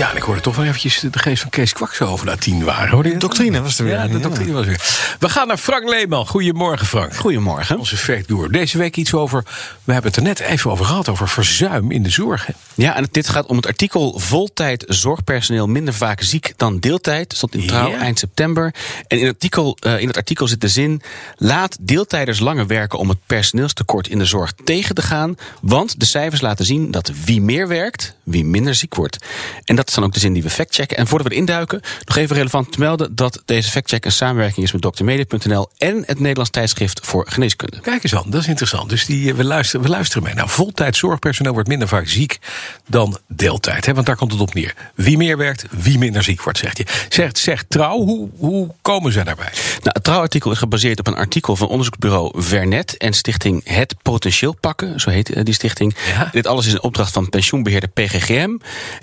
Ja, en ik hoorde toch wel eventjes de geest van Kees Kwak zo over na tien waren. Hoorde je dat? Doctrine was er weer. Ja, de doctrine was weer. We gaan naar Frank Leeman. Goedemorgen, Frank. Goedemorgen. Onze factgoer. Deze week iets over... We hebben het er net even over gehad, over verzuim in de zorg. hè. Ja, en dit gaat om het artikel Voltijd zorgpersoneel minder vaak ziek dan deeltijd. Dat stond in trouw eind september. En in het, artikel, eh, in het artikel zit de zin... Laat deeltijders langer werken om het personeelstekort in de zorg tegen te gaan. Want de cijfers laten zien dat wie meer werkt, wie minder ziek wordt. En dat is dan ook de zin die we factchecken. En voordat we erin duiken, nog even relevant te melden... dat deze factcheck een samenwerking is met drmedia.nl... en het Nederlands tijdschrift voor geneeskunde. Kijk eens aan, dat is interessant. Dus die, eh, we, luisteren, we luisteren mee. Nou, voltijd zorgpersoneel wordt minder vaak ziek dan deeltijd. Hè? Want daar komt het op neer. Wie meer werkt, wie minder ziek wordt, zegt je. Zegt, zegt trouw, hoe, hoe komen ze daarbij? Nou, het trouwartikel is gebaseerd op een artikel van onderzoeksbureau Vernet en stichting Het Potentieel Pakken, zo heet eh, die stichting. Ja. Dit alles is een opdracht van pensioenbeheerder PGGM.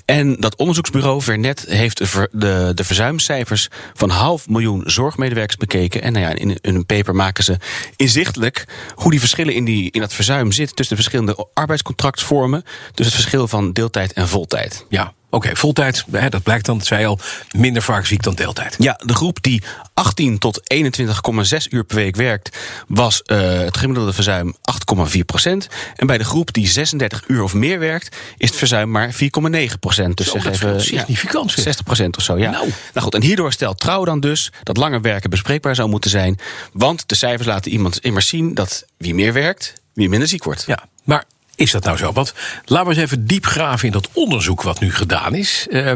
En dat onderzoeksbureau Vernet heeft de, de, verzuimcijfers van half miljoen zorgmedewerkers bekeken. En nou ja, in, in een paper maken ze inzichtelijk hoe die verschillen in, die, in dat verzuim zitten tussen de verschillende arbeidscontractvormen, tussen het verschil van deeltijd en voltijd. Ja, oké, voltijd, dat blijkt dan, dat zei je al, minder vaak ziek dan deeltijd. Ja, de groep die 18 tot 21,6 uur per week werkt, was eh, het gemiddelde verzuim 8,4 procent. En bij de groep die 36 uur of meer werkt, is het verzuim maar 4,9 procent. Dus Zo, zeg dat even significant, zeg. 60 procent of zo. Ja. Nou. Nou. goed, en hierdoor stelt Trouw dan dus dat langer werken bespreekbaar zou moeten zijn. Want de cijfers laten iemand immers zien dat wie meer werkt, wie minder ziek wordt. Ja, maar is dat nou zo? Want laten we eens even diep graven in dat onderzoek wat nu gedaan is. Eh,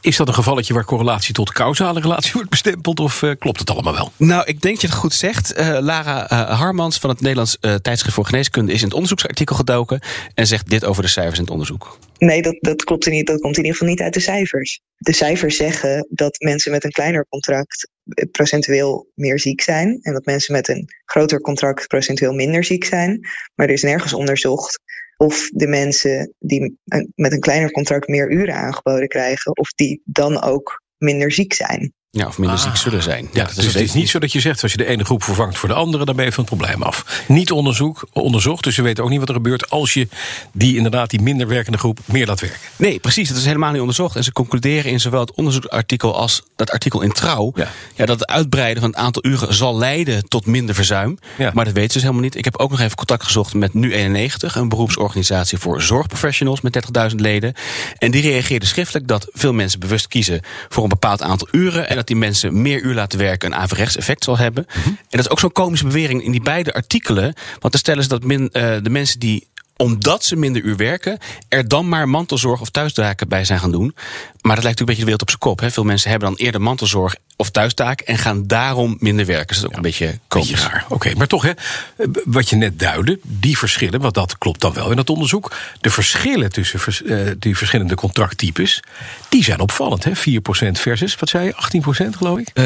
is dat een gevalletje waar correlatie tot causale relatie wordt bestempeld? Of eh, klopt het allemaal wel? Nou, ik denk dat je het goed zegt. Eh, Lara Harmans van het Nederlands eh, Tijdschrift voor Geneeskunde is in het onderzoeksartikel gedoken en zegt dit over de cijfers in het onderzoek. Nee, dat, dat klopt er niet. Dat komt in ieder geval niet uit de cijfers. De cijfers zeggen dat mensen met een kleiner contract procentueel meer ziek zijn. En dat mensen met een groter contract procentueel minder ziek zijn. Maar er is nergens onderzocht of de mensen die met een kleiner contract meer uren aangeboden krijgen, of die dan ook minder ziek zijn. Ja, of minder Ah. ziek zullen zijn. Ja, dat dus het is niet zo dat je zegt, als je de ene groep vervangt voor de andere, dan ben je van het probleem af. Niet onderzoek, onderzocht, dus we weten ook niet wat er gebeurt als je die inderdaad die minder werkende groep meer laat werken. Nee, precies. Dat is helemaal niet onderzocht. En ze concluderen in zowel het onderzoeksartikel als dat artikel in Trouw... Ja. dat het uitbreiden van het aantal uren zal leiden tot minder verzuim. Ja. Maar dat weten ze dus helemaal niet. Ik heb ook nog even contact gezocht met Nu91... een beroepsorganisatie voor zorgprofessionals met 30.000 leden. En die reageerden schriftelijk dat veel mensen bewust kiezen... voor een bepaald aantal uren... en dat die mensen meer uur laten werken een averechts effect zal hebben. Mhm. En dat is ook zo'n komische bewering in die beide artikelen. Want dan stellen ze dat min, eh, de mensen die omdat ze minder uur werken, er dan maar mantelzorg of thuistaken bij zijn gaan doen. Maar dat lijkt natuurlijk een beetje de wereld op zijn kop. Hè? Veel mensen hebben dan eerder mantelzorg of thuistaak en gaan daarom minder werken. Dus dat is ook een beetje komisch. Oké, maar toch, hè, eh, wat je net duidde, die verschillen, want dat klopt dan wel in het onderzoek. De verschillen tussen vers- eh, die verschillende contracttypes, die zijn opvallend. Hè? 4% versus, wat zei je, 18% geloof ik? Eh,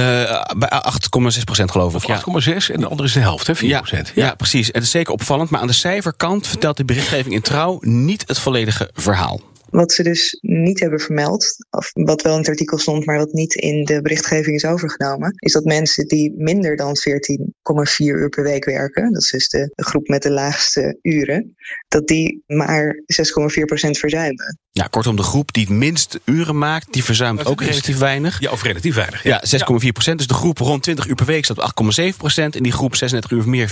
bij 8,6 procent geloof ik. Of ja. 8,6 en de andere is de helft, hè? 4%. Ja, ja. precies. Het is zeker opvallend. Maar aan de cijferkant vertelt de berichtgeving in Trouw niet het volledige verhaal. Wat ze dus niet hebben vermeld, of wat wel in het artikel stond, maar wat niet in de berichtgeving is overgenomen, is dat mensen die minder dan 14,4 uur per week werken, dat is dus de, groep met de laagste uren, dat die maar 6,4% verzuimen. Ja, kortom, de groep die het minst uren maakt, die verzuimt ook relatief weinig. Ja, of relatief weinig. Ja, 6,4 procent. Dus de groep rond 20 uur per week staat op 8,7 procent. En die groep 36 uur of meer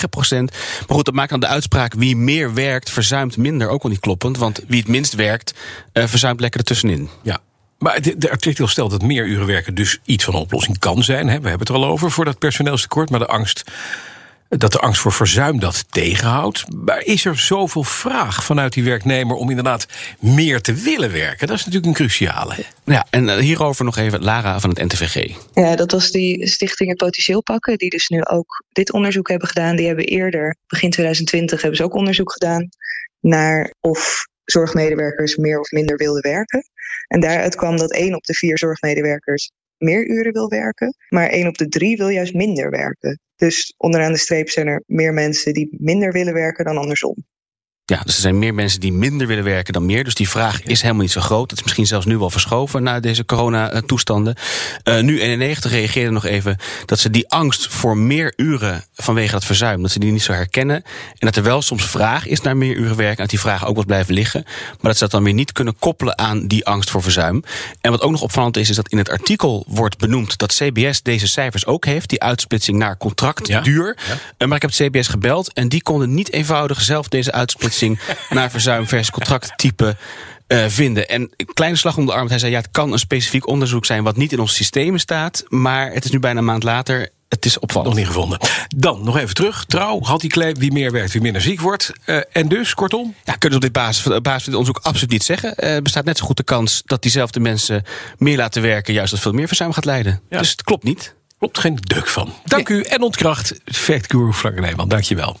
4,9 procent. Maar goed, dat maakt dan de uitspraak wie meer werkt, verzuimt minder ook wel niet kloppend. Want wie het minst werkt, eh, verzuimt lekker ertussenin. Ja. Maar de, de artikel stelt dat meer uren werken dus iets van een oplossing kan zijn. Hè? We hebben het er al over voor dat personeelstekort. Maar de angst, dat de angst voor verzuim dat tegenhoudt. Maar is er zoveel vraag vanuit die werknemer om inderdaad meer te willen werken? Dat is natuurlijk een cruciale. Hè? Ja, en eh, hierover nog even Lara van het NTVG. Ja, dat was die stichting Het Potentieel Pakken, die dus nu ook dit onderzoek hebben gedaan. Die hebben eerder, begin 2020, hebben ze ook onderzoek gedaan naar of zorgmedewerkers meer of minder wilden werken. En daaruit kwam dat één op de vier zorgmedewerkers meer uren wil werken, maar één op de drie wil juist minder werken. Dus onderaan de streep zijn er meer mensen die minder willen werken dan andersom. Ja, dus er zijn meer mensen die minder willen werken dan meer. Dus die vraag is helemaal niet zo groot. Het is misschien zelfs nu wel verschoven na deze corona-toestanden. Uh, nu 91 reageerde nog even dat ze die angst voor meer uren vanwege dat verzuim, dat ze die niet zo herkennen. En dat er wel soms vraag is naar meer uren werken. En dat die vraag ook wat blijven liggen. Maar dat ze dat dan weer niet kunnen koppelen aan die angst voor verzuim. En wat ook nog opvallend is, is dat in het artikel wordt benoemd dat CBS deze cijfers ook heeft. Die uitsplitsing naar contractduur. Ja, ja. Uh, maar ik heb het CBS gebeld en die konden niet eenvoudig zelf deze uitsplitsing naar verzuim versus contracttype uh, vinden. En kleine slag om de arm. Hij zei: ja, het kan een specifiek onderzoek zijn wat niet in ons systeem staat. Maar het is nu bijna een maand later. Het is opvallend. Nog niet gevonden. Dan nog even terug. Trouw had die claim: wie meer werkt, wie minder ziek wordt. Uh, en dus, kortom? Ja, kunnen we op dit basis, basis van dit onderzoek absoluut niet zeggen. Er uh, bestaat net zo goed de kans dat diezelfde mensen meer laten werken, juist dat veel meer verzuim gaat leiden. Ja. Dus het klopt niet. Klopt geen duk van. Dank nee. u en ontkracht. Fact Guru Frank Nijman. Dank je wel.